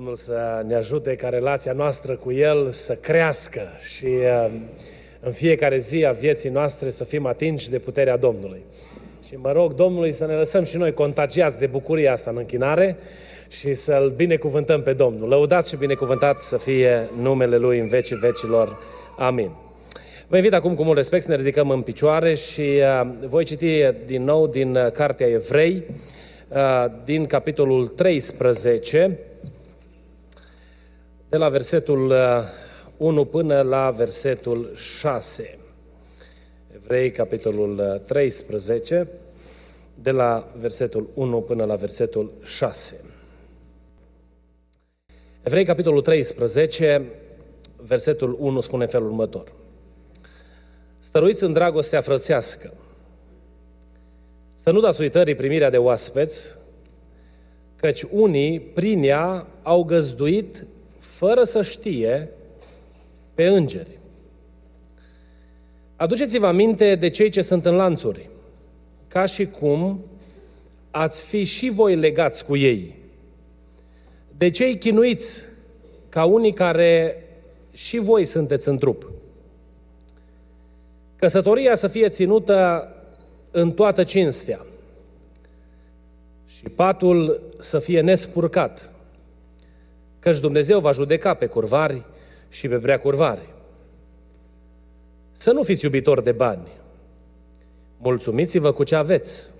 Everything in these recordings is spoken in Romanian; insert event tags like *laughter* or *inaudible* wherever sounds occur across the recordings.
Domnul să ne ajute ca relația noastră cu El să crească și uh, în fiecare zi a vieții noastre să fim atinși de puterea Domnului. Și mă rog Domnului să ne lăsăm și noi contagiați de bucuria asta în închinare și să-L binecuvântăm pe Domnul. Lăudați și binecuvântat să fie numele Lui în vecii vecilor. Amin. Vă invit acum cu mult respect să ne ridicăm în picioare și uh, voi citi din nou din uh, Cartea Evrei, uh, din capitolul 13, de la versetul 1 uh, până la versetul 6. Evrei, capitolul 13, uh, de la versetul 1 până la versetul 6. Evrei, capitolul 13, versetul 1 spune felul următor. Stăruiți în dragostea frățească, să nu dați uitării primirea de oaspeți, căci unii prin ea au găzduit fără să știe, pe îngeri. Aduceți-vă aminte de cei ce sunt în lanțuri, ca și cum ați fi și voi legați cu ei. De cei chinuiți, ca unii care și voi sunteți în trup. Căsătoria să fie ținută în toată cinstea și patul să fie nespurcat, căci Dumnezeu va judeca pe curvari și pe prea curvari. Să nu fiți iubitori de bani. Mulțumiți-vă cu ce aveți,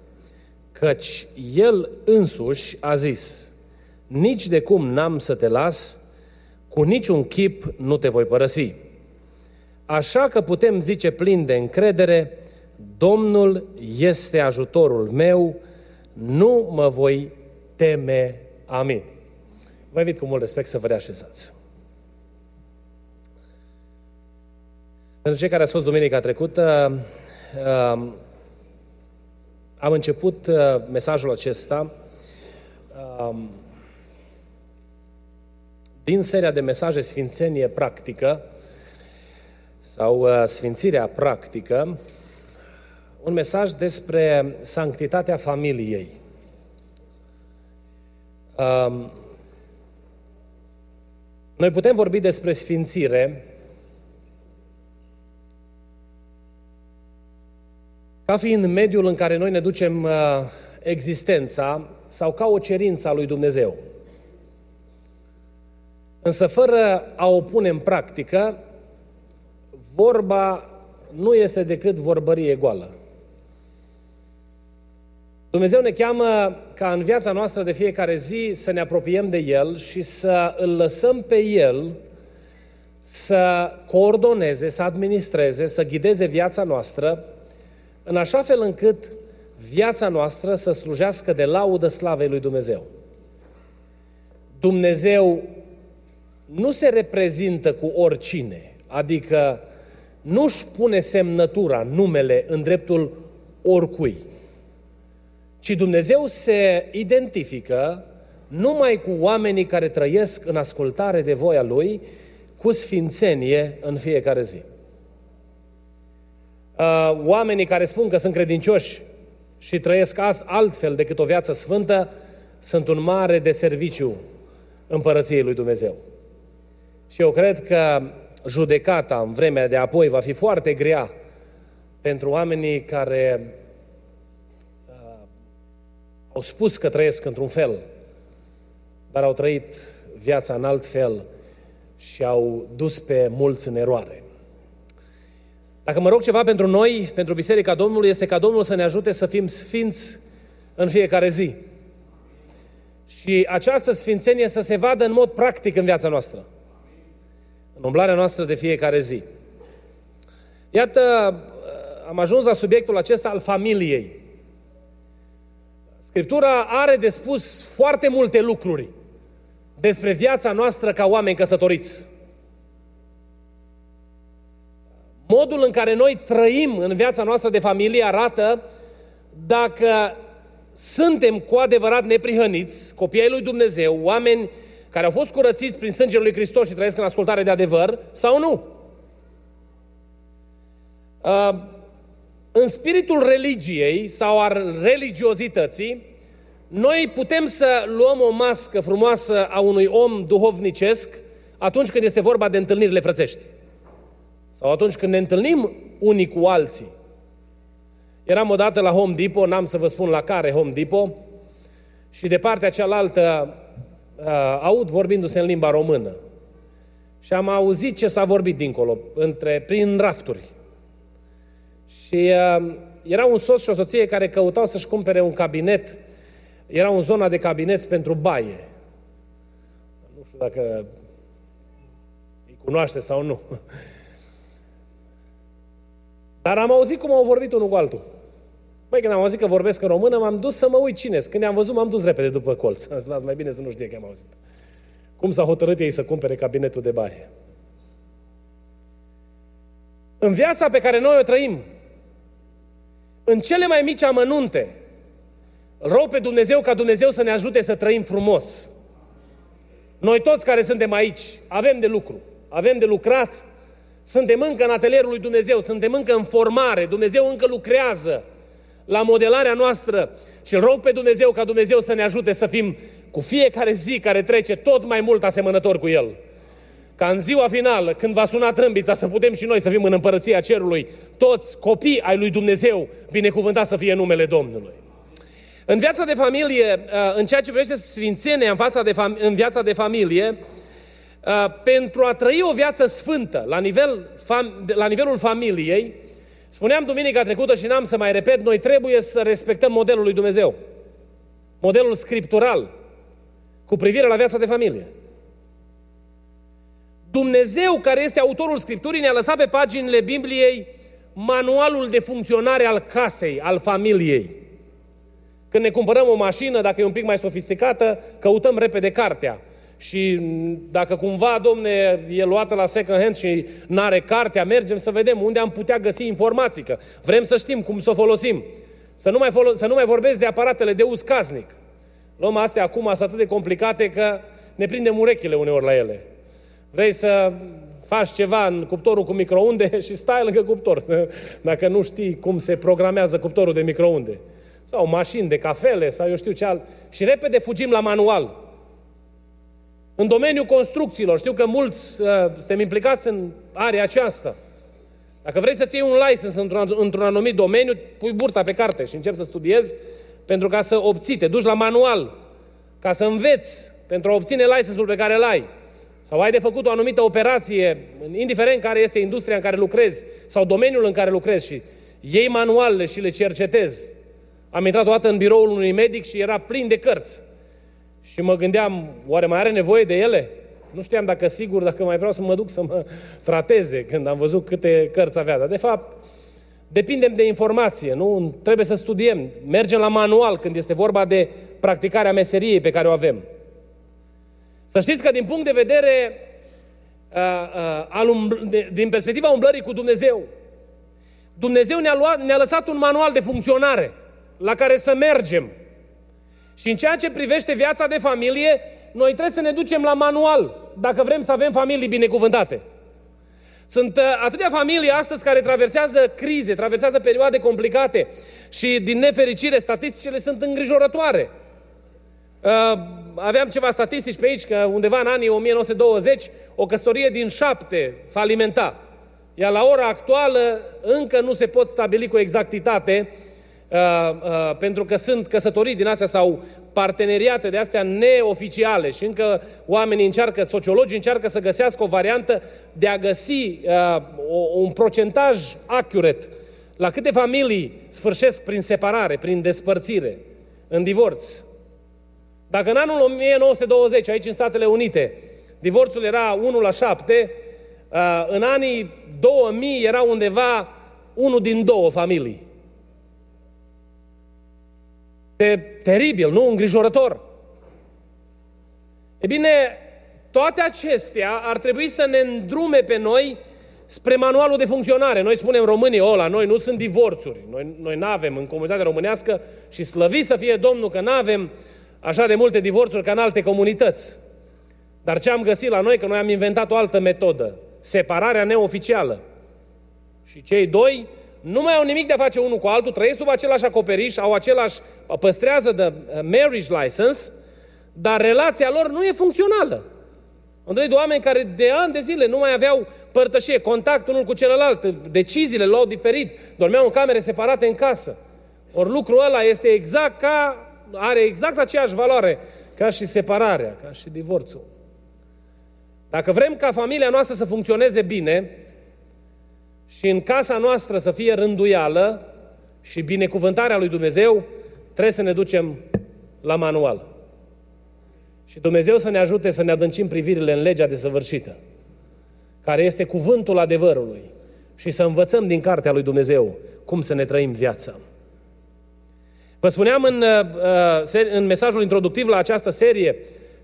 căci El însuși a zis, nici de cum n-am să te las, cu niciun chip nu te voi părăsi. Așa că putem zice plin de încredere, Domnul este ajutorul meu, nu mă voi teme. Amin. Vă invit cu mult respect să vă reașezați. Pentru cei care ați fost duminica trecută, um, am început uh, mesajul acesta um, din seria de mesaje Sfințenie Practică sau uh, Sfințirea Practică, un mesaj despre sanctitatea familiei. Um, noi putem vorbi despre sfințire ca fiind mediul în care noi ne ducem uh, existența sau ca o cerință a lui Dumnezeu. Însă fără a o pune în practică, vorba nu este decât vorbărie goală. Dumnezeu ne cheamă ca în viața noastră de fiecare zi să ne apropiem de El și să îl lăsăm pe El să coordoneze, să administreze, să ghideze viața noastră în așa fel încât viața noastră să slujească de laudă slavei lui Dumnezeu. Dumnezeu nu se reprezintă cu oricine, adică nu-și pune semnătura, numele în dreptul oricui ci Dumnezeu se identifică numai cu oamenii care trăiesc în ascultare de voia Lui, cu sfințenie în fiecare zi. Uh, oamenii care spun că sunt credincioși și trăiesc altfel decât o viață sfântă, sunt un mare de serviciu împărăției lui Dumnezeu. Și eu cred că judecata în vremea de apoi va fi foarte grea pentru oamenii care au spus că trăiesc într-un fel, dar au trăit viața în alt fel și au dus pe mulți în eroare. Dacă mă rog ceva pentru noi, pentru Biserica Domnului, este ca Domnul să ne ajute să fim sfinți în fiecare zi. Și această sfințenie să se vadă în mod practic în viața noastră. În umblarea noastră de fiecare zi. Iată, am ajuns la subiectul acesta al familiei. Scriptura are de spus foarte multe lucruri despre viața noastră ca oameni căsătoriți. Modul în care noi trăim în viața noastră de familie arată dacă suntem cu adevărat neprihăniți, copiii lui Dumnezeu, oameni care au fost curățiți prin sângele lui Hristos și trăiesc în ascultare de adevăr, sau nu. Uh, în spiritul religiei sau al religiozității, noi putem să luăm o mască frumoasă a unui om duhovnicesc atunci când este vorba de întâlnirile frățești. Sau atunci când ne întâlnim unii cu alții. Eram odată la Home Depot, n-am să vă spun la care Home Depot, și de partea cealaltă uh, aud vorbindu-se în limba română. Și am auzit ce s-a vorbit dincolo, între, prin rafturi. Și uh, era un soț și o soție care căutau să-și cumpere un cabinet, era în zona de cabinet pentru baie. Nu știu dacă îi cunoaște sau nu. Dar am auzit cum au vorbit unul cu altul. Băi, când am auzit că vorbesc în română, m-am dus să mă uit cine Când i-am văzut, m-am dus repede după colț. Am zis, las, mai bine să nu știe că am auzit. Cum s-a hotărât ei să cumpere cabinetul de baie. În viața pe care noi o trăim, în cele mai mici amănunte, rog pe Dumnezeu ca Dumnezeu să ne ajute să trăim frumos. Noi toți care suntem aici avem de lucru, avem de lucrat, suntem încă în atelierul lui Dumnezeu, suntem încă în formare, Dumnezeu încă lucrează la modelarea noastră și îl rog pe Dumnezeu ca Dumnezeu să ne ajute să fim cu fiecare zi care trece tot mai mult asemănător cu El. Ca în ziua finală, când va suna trâmbița, să putem și noi să fim în împărăția cerului, toți copii ai lui Dumnezeu, binecuvântat să fie numele Domnului. În viața de familie, uh, în ceea ce privește sfințenia în, fața de fam- în viața de familie, uh, pentru a trăi o viață sfântă la, nivel, la nivelul familiei, spuneam duminica trecută și n-am să mai repet, noi trebuie să respectăm modelul lui Dumnezeu. Modelul scriptural cu privire la viața de familie. Dumnezeu, care este autorul Scripturii, ne-a lăsat pe paginile Bibliei manualul de funcționare al casei, al familiei. Când ne cumpărăm o mașină, dacă e un pic mai sofisticată, căutăm repede cartea. Și dacă cumva, domne, e luată la second hand și nu are cartea, mergem să vedem unde am putea găsi informații, că vrem să știm cum să o folosim. Să nu mai, folo- să nu mai vorbesc de aparatele de uz casnic. Luăm astea acum, sunt atât de complicate că ne prindem urechile uneori la ele. Vrei să faci ceva în cuptorul cu microunde *laughs* și stai lângă cuptor, *laughs* dacă nu știi cum se programează cuptorul de microunde. Sau mașini de cafele, sau eu știu ce alt. Și repede fugim la manual. În domeniul construcțiilor, știu că mulți uh, suntem implicați în area aceasta. Dacă vrei să-ți iei un license într-un, într-un anumit domeniu, pui burta pe carte și începi să studiezi pentru ca să obții, te duci la manual, ca să înveți pentru a obține license-ul pe care îl ai. Sau ai de făcut o anumită operație, indiferent care este industria în care lucrezi sau domeniul în care lucrezi și iei manualele și le cercetezi. Am intrat o dată în biroul unui medic și era plin de cărți. Și mă gândeam, oare mai are nevoie de ele? Nu știam dacă sigur, dacă mai vreau să mă duc să mă trateze când am văzut câte cărți avea. Dar de fapt, depindem de informație, nu? Trebuie să studiem. Mergem la manual când este vorba de practicarea meseriei pe care o avem. Să știți că din punct de vedere, uh, uh, al umbl- de, din perspectiva umblării cu Dumnezeu, Dumnezeu ne-a, luat, ne-a lăsat un manual de funcționare la care să mergem. Și în ceea ce privește viața de familie, noi trebuie să ne ducem la manual, dacă vrem să avem familii binecuvântate. Sunt uh, atâtea familii astăzi care traversează crize, traversează perioade complicate și, din nefericire, statisticile sunt îngrijorătoare. Uh, aveam ceva statistici pe aici, că undeva în anii 1920, o căsătorie din șapte falimenta. Iar la ora actuală încă nu se pot stabili cu exactitate Uh, uh, pentru că sunt căsătorii din astea sau parteneriate de astea neoficiale și încă oamenii încearcă, sociologii încearcă să găsească o variantă de a găsi uh, o, un procentaj accurate la câte familii sfârșesc prin separare, prin despărțire, în divorț. Dacă în anul 1920, aici în Statele Unite, divorțul era 1 la 7, uh, în anii 2000 era undeva unul din două familii. Este teribil, nu? Îngrijorător. E bine, toate acestea ar trebui să ne îndrume pe noi spre manualul de funcționare. Noi spunem românii, o, la noi nu sunt divorțuri. Noi, noi nu avem în comunitatea românească și slăvit să fie Domnul că nu avem așa de multe divorțuri ca în alte comunități. Dar ce am găsit la noi? Că noi am inventat o altă metodă. Separarea neoficială. Și cei doi nu mai au nimic de a face unul cu altul, trăiesc sub același acoperiș, au același, păstrează de uh, marriage license, dar relația lor nu e funcțională. Am de oameni care de ani de zile nu mai aveau părtășie, contact unul cu celălalt, deciziile luau diferit, dormeau în camere separate în casă. Ori lucrul ăla este exact ca, are exact aceeași valoare ca și separarea, ca și divorțul. Dacă vrem ca familia noastră să funcționeze bine și în casa noastră să fie rânduială și binecuvântarea lui Dumnezeu, trebuie să ne ducem la manual. Și Dumnezeu să ne ajute să ne adâncim privirile în legea desăvârșită, care este cuvântul adevărului, și să învățăm din cartea lui Dumnezeu cum să ne trăim viața. Vă spuneam în, uh, uh, în mesajul introductiv la această serie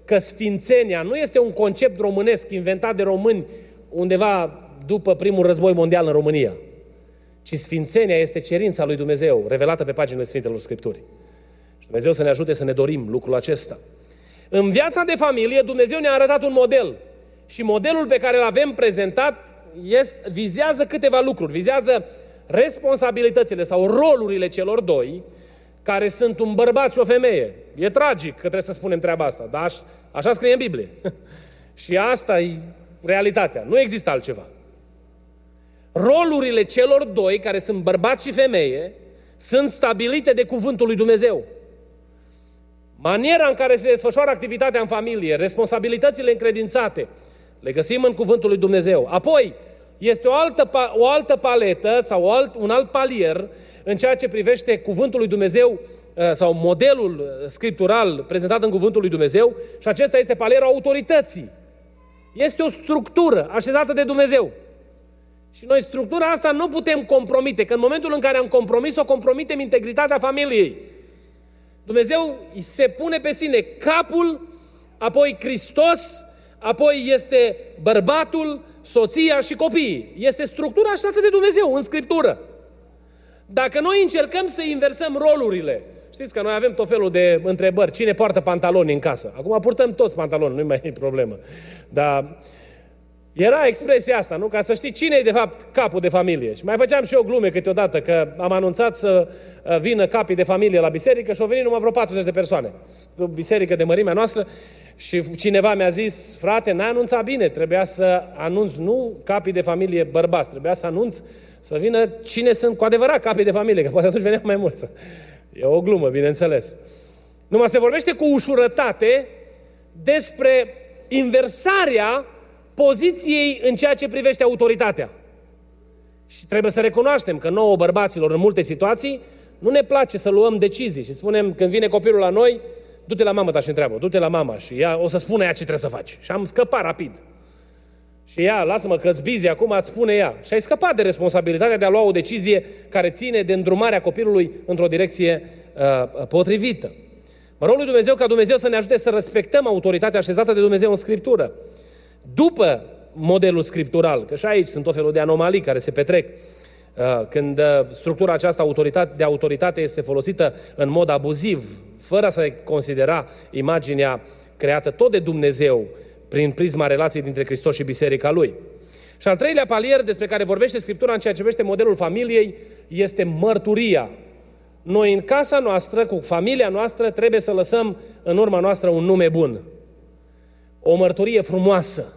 că sfințenia nu este un concept românesc inventat de români undeva după primul război mondial în România, ci sfințenia este cerința lui Dumnezeu, revelată pe paginile Sfintelor Scripturii. Și Dumnezeu să ne ajute să ne dorim lucrul acesta. În viața de familie, Dumnezeu ne-a arătat un model. Și modelul pe care îl avem prezentat este, vizează câteva lucruri. Vizează responsabilitățile sau rolurile celor doi, care sunt un bărbat și o femeie. E tragic că trebuie să spunem treaba asta, dar așa scrie în Biblie. *laughs* și asta e realitatea. Nu există altceva. Rolurile celor doi, care sunt bărbat și femeie, sunt stabilite de cuvântul lui Dumnezeu. Maniera în care se desfășoară activitatea în familie, responsabilitățile încredințate, le găsim în Cuvântul lui Dumnezeu. Apoi, este o altă, o altă paletă sau alt, un alt palier în ceea ce privește Cuvântul lui Dumnezeu uh, sau modelul uh, scriptural prezentat în Cuvântul lui Dumnezeu și acesta este palierul autorității. Este o structură așezată de Dumnezeu. Și noi structura asta nu putem compromite, că în momentul în care am compromis-o, compromitem integritatea familiei. Dumnezeu se pune pe sine capul, apoi Hristos, apoi este bărbatul, soția și copiii. Este structura așteptată de Dumnezeu în Scriptură. Dacă noi încercăm să inversăm rolurile, știți că noi avem tot felul de întrebări. Cine poartă pantaloni în casă? Acum purtăm toți pantaloni, nu mai e problemă. Dar era expresia asta, nu? Ca să știi cine e de fapt capul de familie. Și mai făceam și eu glume câteodată, că am anunțat să uh, vină capii de familie la biserică și au venit numai vreo 40 de persoane. O biserică de mărimea noastră și cineva mi-a zis, frate, n-ai anunțat bine, trebuia să anunț nu capii de familie bărbați, trebuia să anunț să vină cine sunt cu adevărat capii de familie, că poate atunci veneau mai mulți. E o glumă, bineînțeles. Numai se vorbește cu ușurătate despre inversarea poziției în ceea ce privește autoritatea. Și trebuie să recunoaștem că nouă bărbaților în multe situații nu ne place să luăm decizii și spunem când vine copilul la noi, du-te la mamă ta și întreabă, du-te la mama și ea o să spună ea ce trebuie să faci. Și am scăpat rapid. Și ea, lasă-mă că-ți bizi acum, îți spune ea. Și ai scăpat de responsabilitatea de a lua o decizie care ține de îndrumarea copilului într-o direcție uh, potrivită. Mă rog lui Dumnezeu ca Dumnezeu să ne ajute să respectăm autoritatea așezată de Dumnezeu în Scriptură după modelul scriptural, că și aici sunt tot felul de anomalii care se petrec, uh, când uh, structura aceasta de autoritate este folosită în mod abuziv, fără să considera imaginea creată tot de Dumnezeu prin prisma relației dintre Hristos și Biserica Lui. Și al treilea palier despre care vorbește Scriptura în ceea ce privește modelul familiei este mărturia. Noi în casa noastră, cu familia noastră, trebuie să lăsăm în urma noastră un nume bun. O mărturie frumoasă.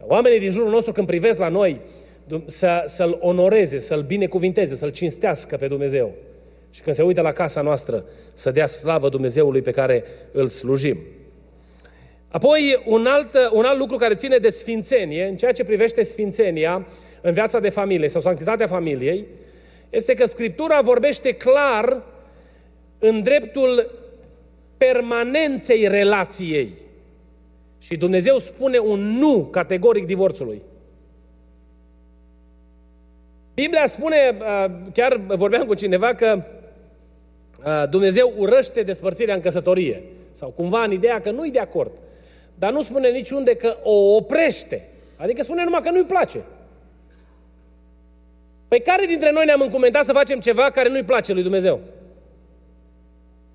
Oamenii din jurul nostru când privesc la noi, să, să-L onoreze, să-L binecuvinteze, să-L cinstească pe Dumnezeu. Și când se uită la casa noastră, să dea slavă Dumnezeului pe care îl slujim. Apoi, un alt, un alt lucru care ține de sfințenie, în ceea ce privește sfințenia în viața de familie sau sanctitatea familiei, este că Scriptura vorbește clar în dreptul permanenței relației. Și Dumnezeu spune un nu categoric divorțului. Biblia spune, uh, chiar vorbeam cu cineva, că uh, Dumnezeu urăște despărțirea în căsătorie. Sau cumva în ideea că nu-i de acord. Dar nu spune niciunde că o oprește. Adică spune numai că nu-i place. Păi care dintre noi ne-am încumentat să facem ceva care nu-i place lui Dumnezeu?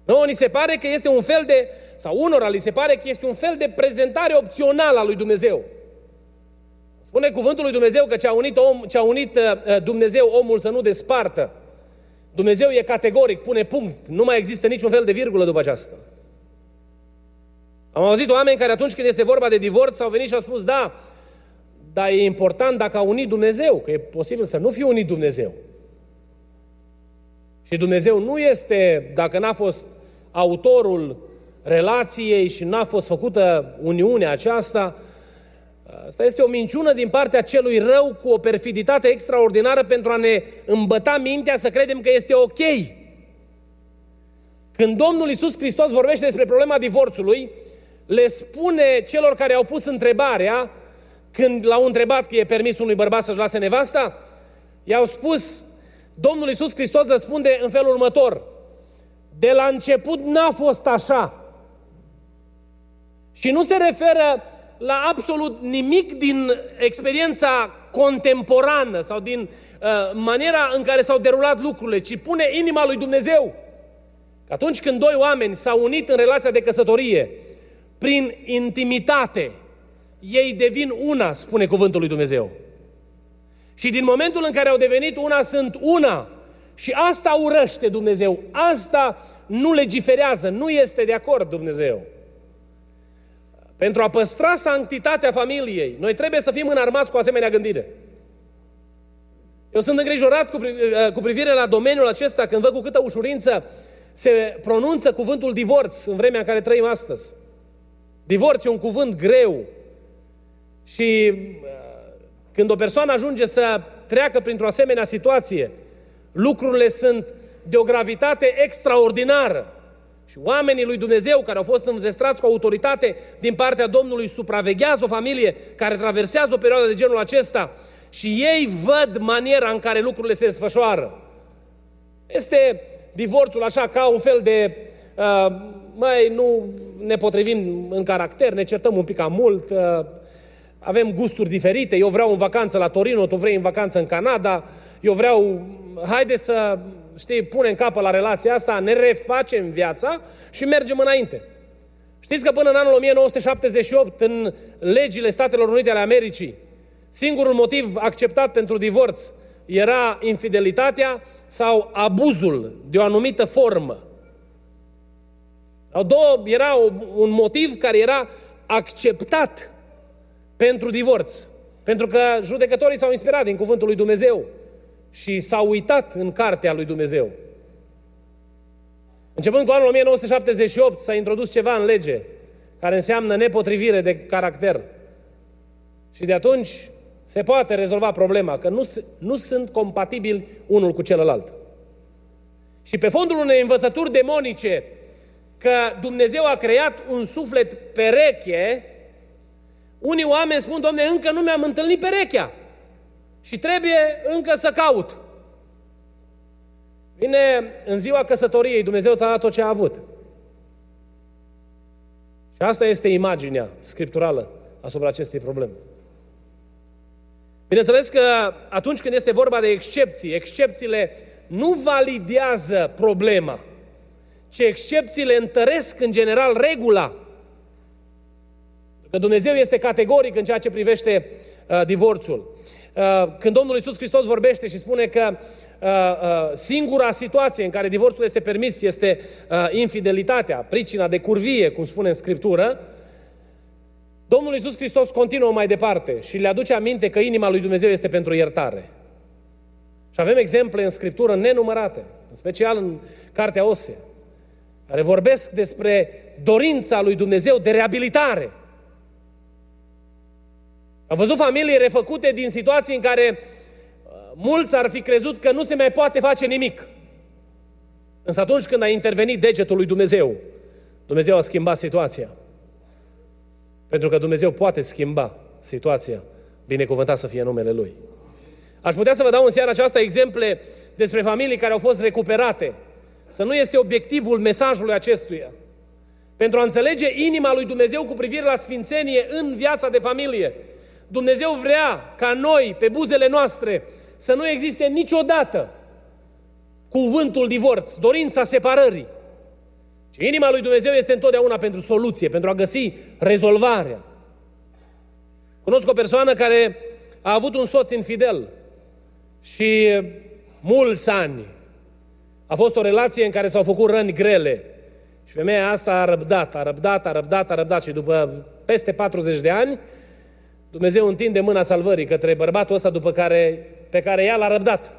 Nu, ni se pare că este un fel de, sau unora li se pare că este un fel de prezentare opțională a lui Dumnezeu. Spune cuvântul lui Dumnezeu că ce a unit, om, ce a unit uh, Dumnezeu omul să nu despartă. Dumnezeu e categoric, pune punct. Nu mai există niciun fel de virgulă după aceasta. Am auzit oameni care atunci când este vorba de divorț au venit și au spus, da, dar e important dacă a unit Dumnezeu, că e posibil să nu fie unit Dumnezeu. Și Dumnezeu nu este, dacă n-a fost autorul relației și n-a fost făcută uniunea aceasta, Asta este o minciună din partea celui rău cu o perfiditate extraordinară pentru a ne îmbăta mintea să credem că este ok. Când Domnul Isus Hristos vorbește despre problema divorțului, le spune celor care au pus întrebarea, când l-au întrebat că e permis unui bărbat să-și lase nevasta, i-au spus, Domnul Isus Hristos răspunde în felul următor, de la început n-a fost așa. Și nu se referă la absolut nimic din experiența contemporană sau din uh, maniera în care s-au derulat lucrurile, ci pune inima lui Dumnezeu. Că atunci când doi oameni s-au unit în relația de căsătorie, prin intimitate, ei devin una, spune cuvântul lui Dumnezeu. Și din momentul în care au devenit una, sunt una. Și asta urăște Dumnezeu. Asta nu legiferează, nu este de acord Dumnezeu. Pentru a păstra sanctitatea familiei, noi trebuie să fim înarmați cu asemenea gândire. Eu sunt îngrijorat cu, cu privire la domeniul acesta când văd cu câtă ușurință se pronunță cuvântul divorț în vremea în care trăim astăzi. Divorț e un cuvânt greu. Și uh, când o persoană ajunge să treacă printr-o asemenea situație, lucrurile sunt de o gravitate extraordinară. Și oamenii lui Dumnezeu care au fost înzestrați cu autoritate din partea Domnului supraveghează o familie care traversează o perioadă de genul acesta și ei văd maniera în care lucrurile se desfășoară. Este divorțul așa ca un fel de uh, mai nu ne potrivim în caracter, ne certăm un pic cam mult, uh, avem gusturi diferite, eu vreau în vacanță la Torino, tu vrei în vacanță în Canada, eu vreau, haide să știi, punem capă la relația asta, ne refacem viața și mergem înainte. Știți că până în anul 1978, în legile Statelor Unite ale Americii, singurul motiv acceptat pentru divorț era infidelitatea sau abuzul de o anumită formă. Două, era un motiv care era acceptat pentru divorț. Pentru că judecătorii s-au inspirat din cuvântul lui Dumnezeu și s-au uitat în cartea lui Dumnezeu. Începând cu anul 1978 s-a introdus ceva în lege care înseamnă nepotrivire de caracter. Și de atunci se poate rezolva problema, că nu, nu sunt compatibili unul cu celălalt. Și pe fondul unei învățături demonice că Dumnezeu a creat un suflet pereche, unii oameni spun, Domne, încă nu mi-am întâlnit perechea și trebuie încă să caut. Vine în ziua căsătoriei, Dumnezeu ți-a dat tot ce a avut. Și asta este imaginea scripturală asupra acestei probleme. Bineînțeles că atunci când este vorba de excepții, excepțiile nu validează problema, ci excepțiile întăresc în general regula. Că Dumnezeu este categoric în ceea ce privește uh, divorțul. Uh, când Domnul Iisus Hristos vorbește și spune că uh, uh, singura situație în care divorțul este permis este infidelitatea, pricina de curvie, cum spune în Scriptură, Domnul Iisus Hristos continuă mai departe și le aduce aminte că inima lui Dumnezeu este pentru iertare. Și avem exemple în Scriptură nenumărate, în special în Cartea Osea, care vorbesc despre dorința lui Dumnezeu de reabilitare – am văzut familii refăcute din situații în care uh, mulți ar fi crezut că nu se mai poate face nimic. Însă atunci când a intervenit degetul lui Dumnezeu, Dumnezeu a schimbat situația. Pentru că Dumnezeu poate schimba situația. Binecuvântat să fie numele Lui. Aș putea să vă dau în seara aceasta exemple despre familii care au fost recuperate. Să nu este obiectivul mesajului acestuia. Pentru a înțelege inima lui Dumnezeu cu privire la sfințenie în viața de familie. Dumnezeu vrea ca noi, pe buzele noastre, să nu existe niciodată cuvântul divorț, dorința separării. Și inima lui Dumnezeu este întotdeauna pentru soluție, pentru a găsi rezolvarea. Cunosc o persoană care a avut un soț infidel și mulți ani a fost o relație în care s-au făcut răni grele. Și femeia asta a răbdat, a răbdat, a răbdat, a răbdat și după peste 40 de ani, Dumnezeu întinde mâna salvării către bărbatul ăsta după care, pe care ea l-a răbdat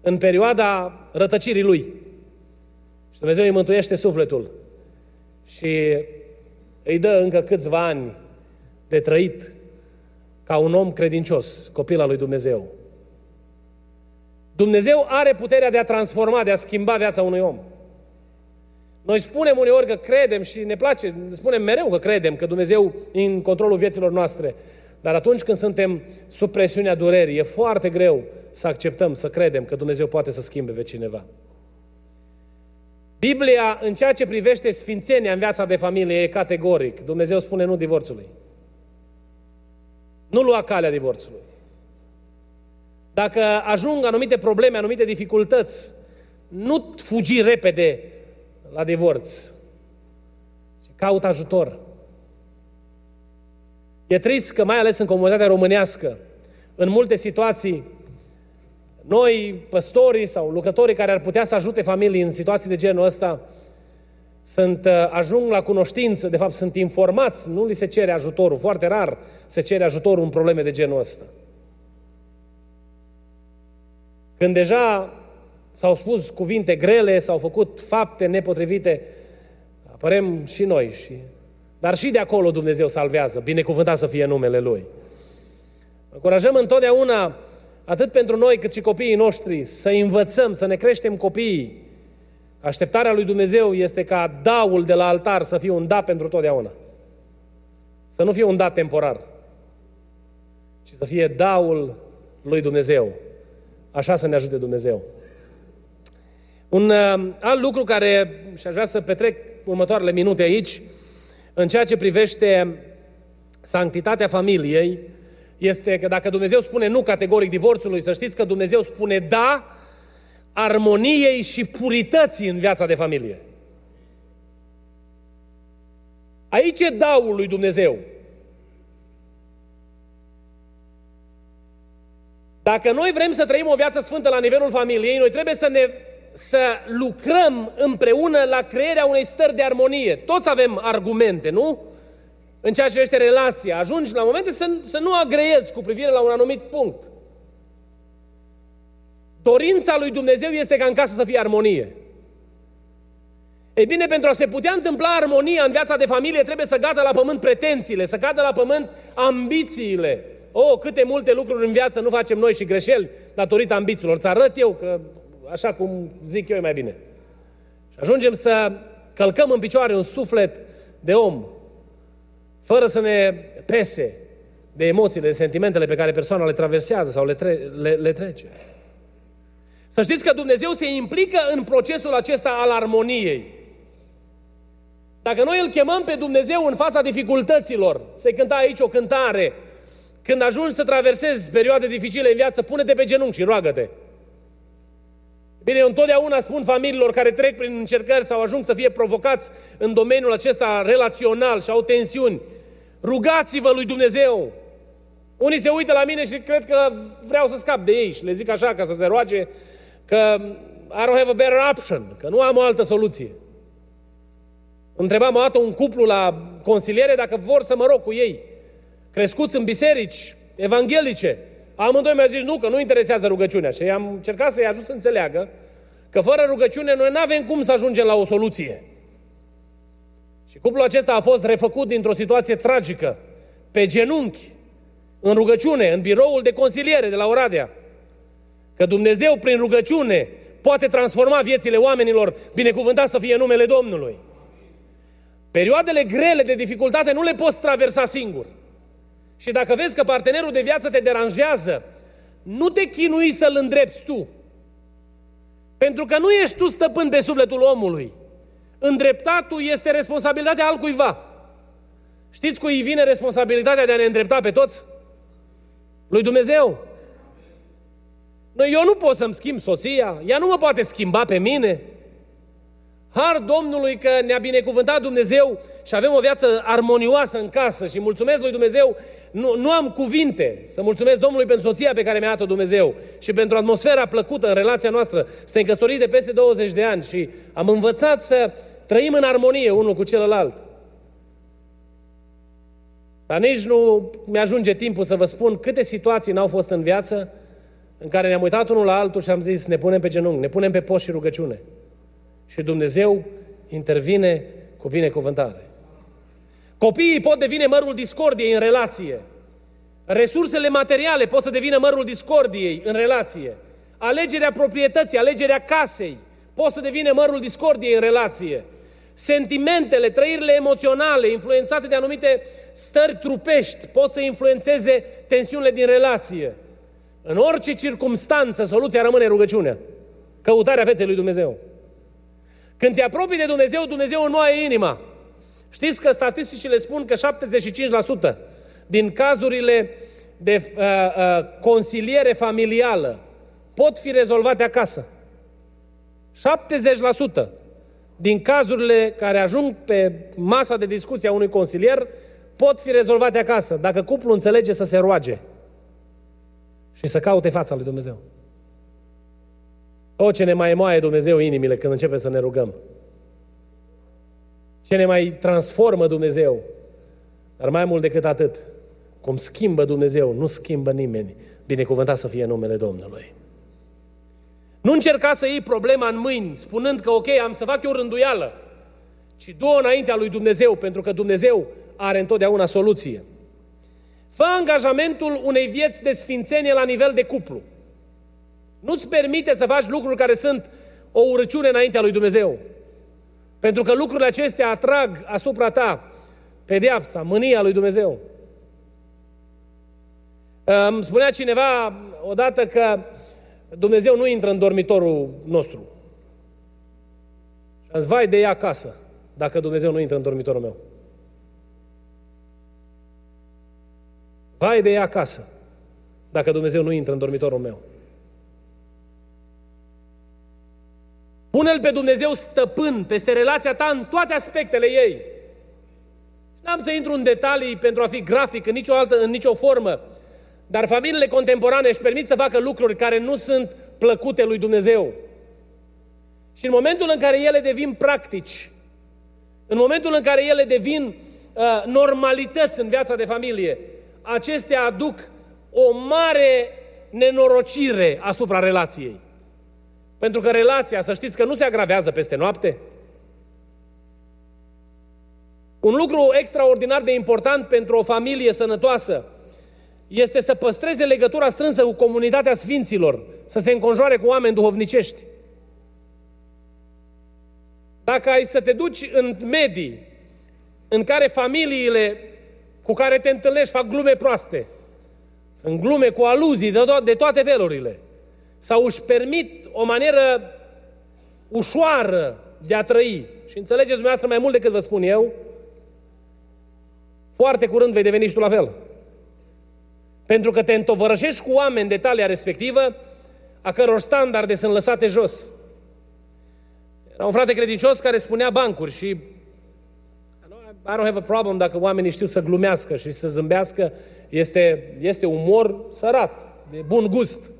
în perioada rătăcirii lui. Și Dumnezeu îi mântuiește sufletul și îi dă încă câțiva ani de trăit ca un om credincios, copil al lui Dumnezeu. Dumnezeu are puterea de a transforma, de a schimba viața unui om. Noi spunem uneori că credem și ne place, spunem mereu că credem că Dumnezeu e în controlul vieților noastre. Dar atunci când suntem sub presiunea durerii, e foarte greu să acceptăm, să credem că Dumnezeu poate să schimbe pe cineva. Biblia, în ceea ce privește sfințenia în viața de familie, e categoric. Dumnezeu spune nu divorțului. Nu lua calea divorțului. Dacă ajung anumite probleme, anumite dificultăți, nu fugi repede la divorț, ci caut ajutor. E trist că, mai ales în comunitatea românească, în multe situații, noi, păstorii sau lucrătorii care ar putea să ajute familii în situații de genul ăsta, sunt, uh, ajung la cunoștință, de fapt sunt informați, nu li se cere ajutorul, foarte rar se cere ajutorul în probleme de genul ăsta. Când deja s-au spus cuvinte grele, s-au făcut fapte nepotrivite, apărem și noi. Și... Dar și de acolo Dumnezeu salvează, binecuvântat să fie numele Lui. Încurajăm întotdeauna, atât pentru noi cât și copiii noștri, să învățăm, să ne creștem copiii. Așteptarea lui Dumnezeu este ca daul de la altar să fie un da pentru totdeauna. Să nu fie un da temporar, ci să fie daul lui Dumnezeu. Așa să ne ajute Dumnezeu. Un uh, alt lucru care, și aș vrea să petrec următoarele minute aici, în ceea ce privește sanctitatea familiei, este că dacă Dumnezeu spune nu categoric divorțului, să știți că Dumnezeu spune da armoniei și purității în viața de familie. Aici e daul lui Dumnezeu. Dacă noi vrem să trăim o viață sfântă la nivelul familiei, noi trebuie să ne să lucrăm împreună la crearea unei stări de armonie. Toți avem argumente, nu? În ceea ce este relația. Ajungi la momente să, să nu agreiezi cu privire la un anumit punct. Dorința lui Dumnezeu este ca în casă să fie armonie. Ei bine, pentru a se putea întâmpla armonia în viața de familie, trebuie să gadă la pământ pretențiile, să cadă la pământ ambițiile, Oh, câte multe lucruri în viață nu facem noi și greșeli datorită ambițiilor. Ți arăt eu că, așa cum zic eu, e mai bine. Și ajungem să călcăm în picioare un suflet de om, fără să ne pese de emoțiile, de sentimentele pe care persoana le traversează sau le, tre- le, le trece. Să știți că Dumnezeu se implică în procesul acesta al armoniei. Dacă noi îl chemăm pe Dumnezeu în fața dificultăților, se cânta aici o cântare, când ajungi să traversezi perioade dificile în viață, pune-te pe genunchi și roagă-te. Bine, eu întotdeauna spun familiilor care trec prin încercări sau ajung să fie provocați în domeniul acesta relațional și au tensiuni, rugați-vă lui Dumnezeu. Unii se uită la mine și cred că vreau să scap de ei și le zic așa ca să se roage că I don't have a better option, că nu am o altă soluție. Întrebam o dată un cuplu la consiliere dacă vor să mă rog cu ei crescuți în biserici evanghelice. Amândoi mi-au zis nu, că nu interesează rugăciunea. Și am încercat să-i ajut să înțeleagă că fără rugăciune noi nu avem cum să ajungem la o soluție. Și cuplul acesta a fost refăcut dintr-o situație tragică, pe genunchi, în rugăciune, în biroul de consiliere de la Oradea. Că Dumnezeu, prin rugăciune, poate transforma viețile oamenilor, binecuvântat să fie numele Domnului. Perioadele grele de dificultate nu le poți traversa singur. Și dacă vezi că partenerul de viață te deranjează, nu te chinui să-l îndrepți tu. Pentru că nu ești tu stăpân pe sufletul omului. Îndreptatul este responsabilitatea altcuiva. Știți cui vine responsabilitatea de a ne îndrepta pe toți? Lui Dumnezeu. Eu nu pot să-mi schimb soția, ea nu mă poate schimba pe mine. Har Domnului că ne-a binecuvântat Dumnezeu și avem o viață armonioasă în casă și mulțumesc lui Dumnezeu, nu, nu am cuvinte să mulțumesc Domnului pentru soția pe care mi-a dat-o Dumnezeu și pentru atmosfera plăcută în relația noastră. Suntem căsătoriți de peste 20 de ani și am învățat să trăim în armonie unul cu celălalt. Dar nici nu mi-ajunge timpul să vă spun câte situații n-au fost în viață în care ne-am uitat unul la altul și am zis, ne punem pe genunchi, ne punem pe post și rugăciune. Și Dumnezeu intervine cu binecuvântare. Copiii pot devine mărul discordiei în relație. Resursele materiale pot să devină mărul discordiei în relație. Alegerea proprietății, alegerea casei pot să devină mărul discordiei în relație. Sentimentele, trăirile emoționale influențate de anumite stări trupești pot să influențeze tensiunile din relație. În orice circumstanță, soluția rămâne rugăciunea. Căutarea feței lui Dumnezeu. Când te apropii de Dumnezeu, Dumnezeu înmoaie inima. Știți că statisticile spun că 75% din cazurile de uh, uh, consiliere familială pot fi rezolvate acasă. 70% din cazurile care ajung pe masa de discuție a unui consilier pot fi rezolvate acasă, dacă cuplul înțelege să se roage și să caute fața lui Dumnezeu. O, ce ne mai moaie Dumnezeu inimile când începe să ne rugăm. Ce ne mai transformă Dumnezeu. Dar mai mult decât atât, cum schimbă Dumnezeu, nu schimbă nimeni. Binecuvântat să fie numele Domnului. Nu încerca să iei problema în mâini, spunând că ok, am să fac eu rânduială, ci du înaintea lui Dumnezeu, pentru că Dumnezeu are întotdeauna soluție. Fă angajamentul unei vieți de sfințenie la nivel de cuplu. Nu-ți permite să faci lucruri care sunt o urăciune înaintea lui Dumnezeu. Pentru că lucrurile acestea atrag asupra ta pedeapsa, mânia lui Dumnezeu. Îmi spunea cineva odată că Dumnezeu nu intră în dormitorul nostru. Și vai de ea acasă, dacă Dumnezeu nu intră în dormitorul meu. Vai de ea acasă, dacă Dumnezeu nu intră în dormitorul meu. Pune-L pe Dumnezeu stăpân peste relația ta în toate aspectele ei. N-am să intru în detalii pentru a fi grafic în nicio altă, în nicio formă, dar familiile contemporane își permit să facă lucruri care nu sunt plăcute lui Dumnezeu. Și în momentul în care ele devin practici, în momentul în care ele devin uh, normalități în viața de familie, acestea aduc o mare nenorocire asupra relației. Pentru că relația, să știți că nu se agravează peste noapte. Un lucru extraordinar de important pentru o familie sănătoasă este să păstreze legătura strânsă cu comunitatea sfinților, să se înconjoare cu oameni duhovnicești. Dacă ai să te duci în medii în care familiile cu care te întâlnești fac glume proaste, sunt glume cu aluzii de, to- de toate felurile, sau își permit o manieră ușoară de a trăi, și înțelegeți dumneavoastră mai mult decât vă spun eu, foarte curând vei deveni și tu la fel. Pentru că te întovărășești cu oameni de talia respectivă, a căror standarde sunt lăsate jos. Era un frate credincios care spunea bancuri și I don't have a problem dacă oamenii știu să glumească și să zâmbească. Este, este umor sărat, de bun gust.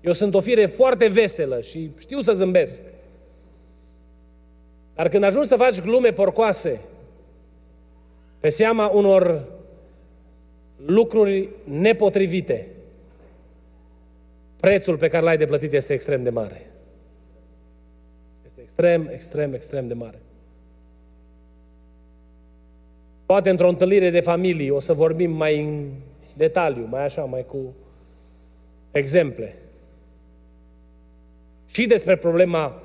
Eu sunt o fire foarte veselă și știu să zâmbesc. Dar când ajungi să faci glume porcoase pe seama unor lucruri nepotrivite, prețul pe care l-ai de plătit este extrem de mare. Este extrem, extrem, extrem de mare. Poate într-o întâlnire de familie o să vorbim mai în detaliu, mai așa, mai cu exemple. Și despre problema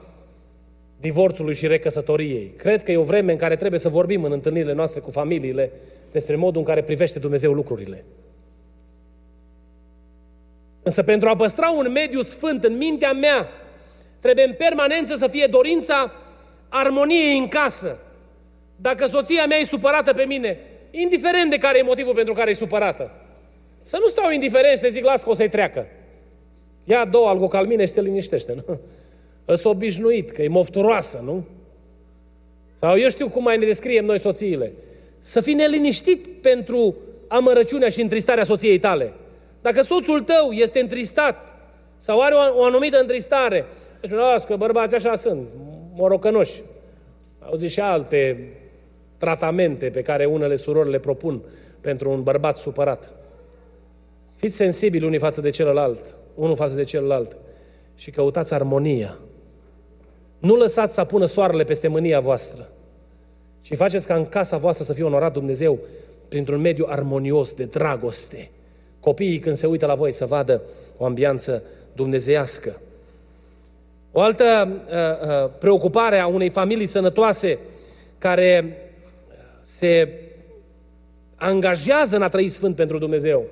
divorțului și recăsătoriei. Cred că e o vreme în care trebuie să vorbim în întâlnirile noastre cu familiile despre modul în care privește Dumnezeu lucrurile. Însă pentru a păstra un mediu sfânt în mintea mea, trebuie în permanență să fie dorința armoniei în casă. Dacă soția mea e supărată pe mine, indiferent de care e motivul pentru care e supărată, să nu stau indiferent și să zic, las că o să-i treacă. Ia două algocalmine și se liniștește, nu? Îs obișnuit, că e mofturoasă, nu? Sau eu știu cum mai ne descriem noi soțiile. Să fii neliniștit pentru amărăciunea și întristarea soției tale. Dacă soțul tău este întristat sau are o, o anumită întristare, deci las că bărbații așa sunt, morocănoși. Au zis și alte tratamente pe care unele surori le propun pentru un bărbat supărat. Fiți sensibili unii față de celălalt, unul față de celălalt și căutați armonia. Nu lăsați să apună soarele peste mânia voastră, ci faceți ca în casa voastră să fie onorat Dumnezeu printr-un mediu armonios de dragoste. Copiii când se uită la voi să vadă o ambianță dumnezeiască. O altă uh, uh, preocupare a unei familii sănătoase care se angajează în a trăi sfânt pentru Dumnezeu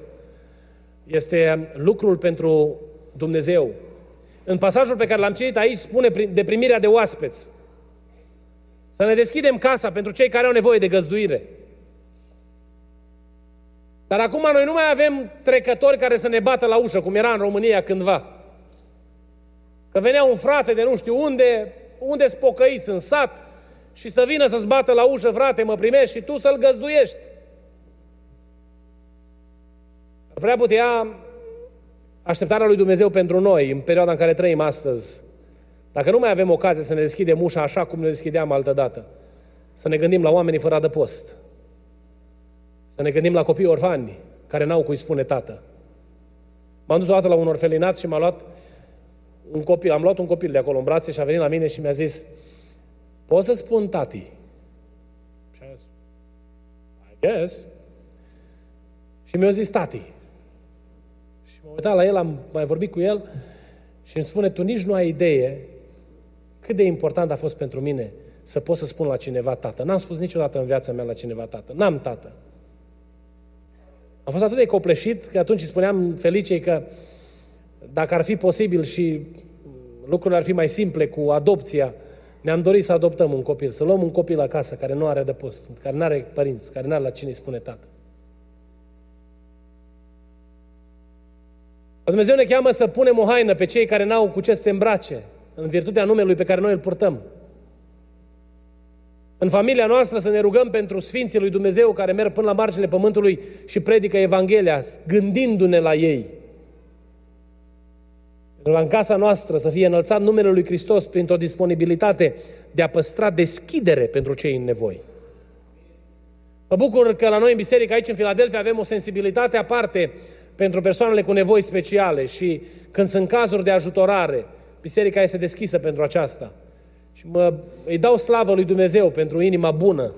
este lucrul pentru Dumnezeu. În pasajul pe care l-am citit aici spune de primirea de oaspeți. Să ne deschidem casa pentru cei care au nevoie de găzduire. Dar acum noi nu mai avem trecători care să ne bată la ușă, cum era în România cândva. Că venea un frate de nu știu unde, unde spocăiți în sat și să vină să-ți bată la ușă, frate, mă primești și tu să-l găzduiești. Prea putea așteptarea lui Dumnezeu pentru noi în perioada în care trăim astăzi. Dacă nu mai avem ocazie să ne deschidem ușa așa cum ne deschideam altă dată, să ne gândim la oamenii fără adăpost, să ne gândim la copii orfani care n-au cui spune tată. M-am dus o dată la un orfelinat și m-a luat un copil, am luat un copil de acolo în brațe și a venit la mine și mi-a zis Poți să spun tati? Și a zis, I guess. Și mi-a zis tati. Și m-am uitat la el, am mai vorbit cu el și îmi spune, tu nici nu ai idee cât de important a fost pentru mine să pot să spun la cineva tată. N-am spus niciodată în viața mea la cineva tată. N-am tată. Am fost atât de copleșit că atunci îi spuneam Felicei că dacă ar fi posibil și lucrurile ar fi mai simple cu adopția, ne-am dorit să adoptăm un copil, să luăm un copil acasă care nu are adăpost, care nu are părinți, care nu are la cine îi spune tată. Dumnezeu ne cheamă să punem o haină pe cei care n-au cu ce să se îmbrace, în virtutea numelui pe care noi îl purtăm. În familia noastră să ne rugăm pentru Sfinții lui Dumnezeu care merg până la marginile pământului și predică Evanghelia, gândindu-ne la ei. Pentru ca în casa noastră să fie înălțat numele lui Hristos printr-o disponibilitate de a păstra deschidere pentru cei în nevoi. Mă bucur că la noi în biserică, aici în Filadelfia, avem o sensibilitate aparte pentru persoanele cu nevoi speciale și când sunt cazuri de ajutorare, biserica este deschisă pentru aceasta. Și mă, îi dau slavă lui Dumnezeu pentru inima bună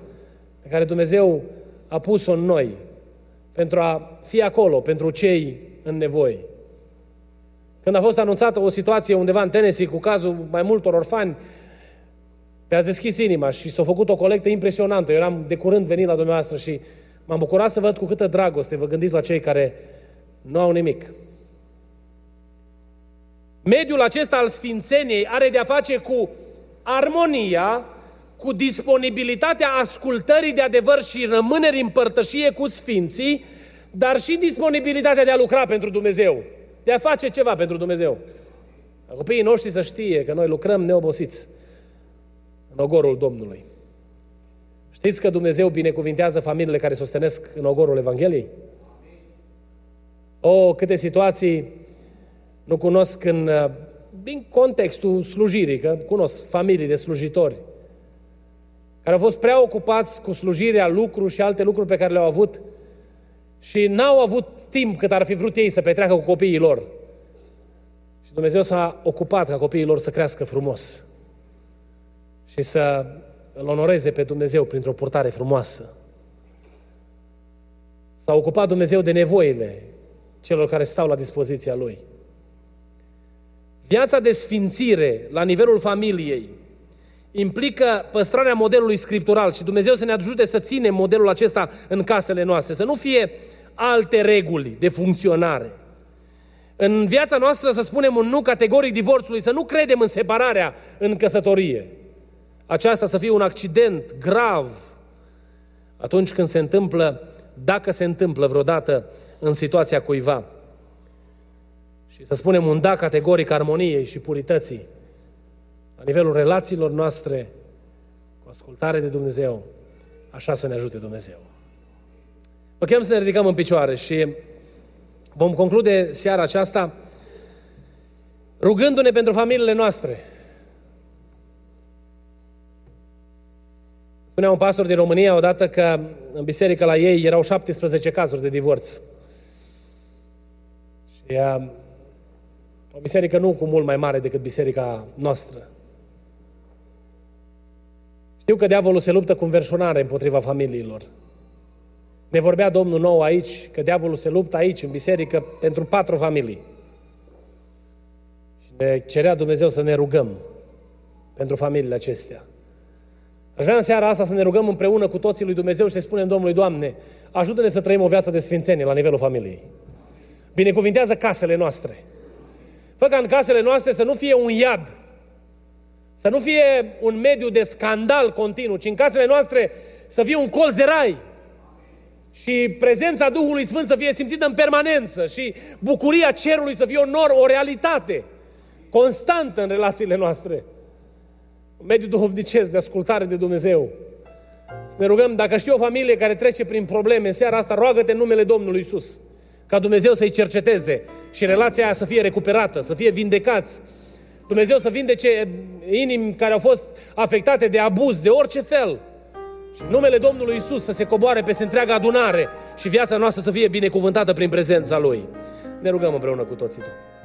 pe care Dumnezeu a pus-o în noi, pentru a fi acolo, pentru cei în nevoi. Când a fost anunțată o situație undeva în Tennessee cu cazul mai multor orfani, mi-a deschis inima și s-a făcut o colectă impresionantă. Eu eram de curând venit la dumneavoastră și m-am bucurat să văd cu câtă dragoste vă gândiți la cei care nu au nimic. Mediul acesta al sfințeniei are de-a face cu armonia, cu disponibilitatea ascultării de adevăr și rămâneri în părtășie cu sfinții, dar și disponibilitatea de a lucra pentru Dumnezeu, de a face ceva pentru Dumnezeu. Copiii noștri să știe că noi lucrăm neobosiți în ogorul Domnului. Știți că Dumnezeu binecuvintează familiile care sostenesc în ogorul Evangheliei? O, câte situații nu cunosc în, uh, din contextul slujirii, că cunosc familii de slujitori care au fost prea ocupați cu slujirea, lucru și alte lucruri pe care le-au avut și n-au avut timp cât ar fi vrut ei să petreacă cu copiii lor. Și Dumnezeu s-a ocupat ca copiii lor să crească frumos și să îl onoreze pe Dumnezeu printr-o purtare frumoasă. S-a ocupat Dumnezeu de nevoile celor care stau la dispoziția Lui. Viața de sfințire la nivelul familiei implică păstrarea modelului scriptural și Dumnezeu să ne ajute să ținem modelul acesta în casele noastre, să nu fie alte reguli de funcționare. În viața noastră să spunem un nu categoric divorțului, să nu credem în separarea în căsătorie. Aceasta să fie un accident grav atunci când se întâmplă, dacă se întâmplă vreodată în situația cuiva. Și și să spunem un da categoric armoniei și purității la nivelul relațiilor noastre cu ascultare de Dumnezeu, așa să ne ajute Dumnezeu. Vă chem să ne ridicăm în picioare și vom conclude seara aceasta rugându-ne pentru familiile noastre. Spunea un pastor din România odată că în biserică la ei erau 17 cazuri de divorț. Și uh, o biserică nu cu mult mai mare decât biserica noastră. Știu că diavolul se luptă cu înverșunare împotriva familiilor. Ne vorbea Domnul nou aici că diavolul se luptă aici, în biserică, pentru patru familii. Și ne cerea Dumnezeu să ne rugăm pentru familiile acestea. Aș vrea în seara asta să ne rugăm împreună cu toții lui Dumnezeu și să spunem Domnului, Doamne, ajută-ne să trăim o viață de sfințenie la nivelul familiei. Binecuvintează casele noastre. Fă ca în casele noastre să nu fie un iad, să nu fie un mediu de scandal continuu, ci în casele noastre să fie un colț de rai. Și prezența Duhului Sfânt să fie simțită în permanență și bucuria cerului să fie o nor, o realitate constantă în relațiile noastre. Un mediu duhovnicesc de ascultare de Dumnezeu. Să ne rugăm, dacă știi o familie care trece prin probleme în seara asta, roagă-te în numele Domnului Isus ca Dumnezeu să-i cerceteze și relația aia să fie recuperată, să fie vindecați. Dumnezeu să vindece inimi care au fost afectate de abuz, de orice fel. Și numele Domnului Isus să se coboare peste întreaga adunare și viața noastră să fie binecuvântată prin prezența Lui. Ne rugăm împreună cu toții, Domnule.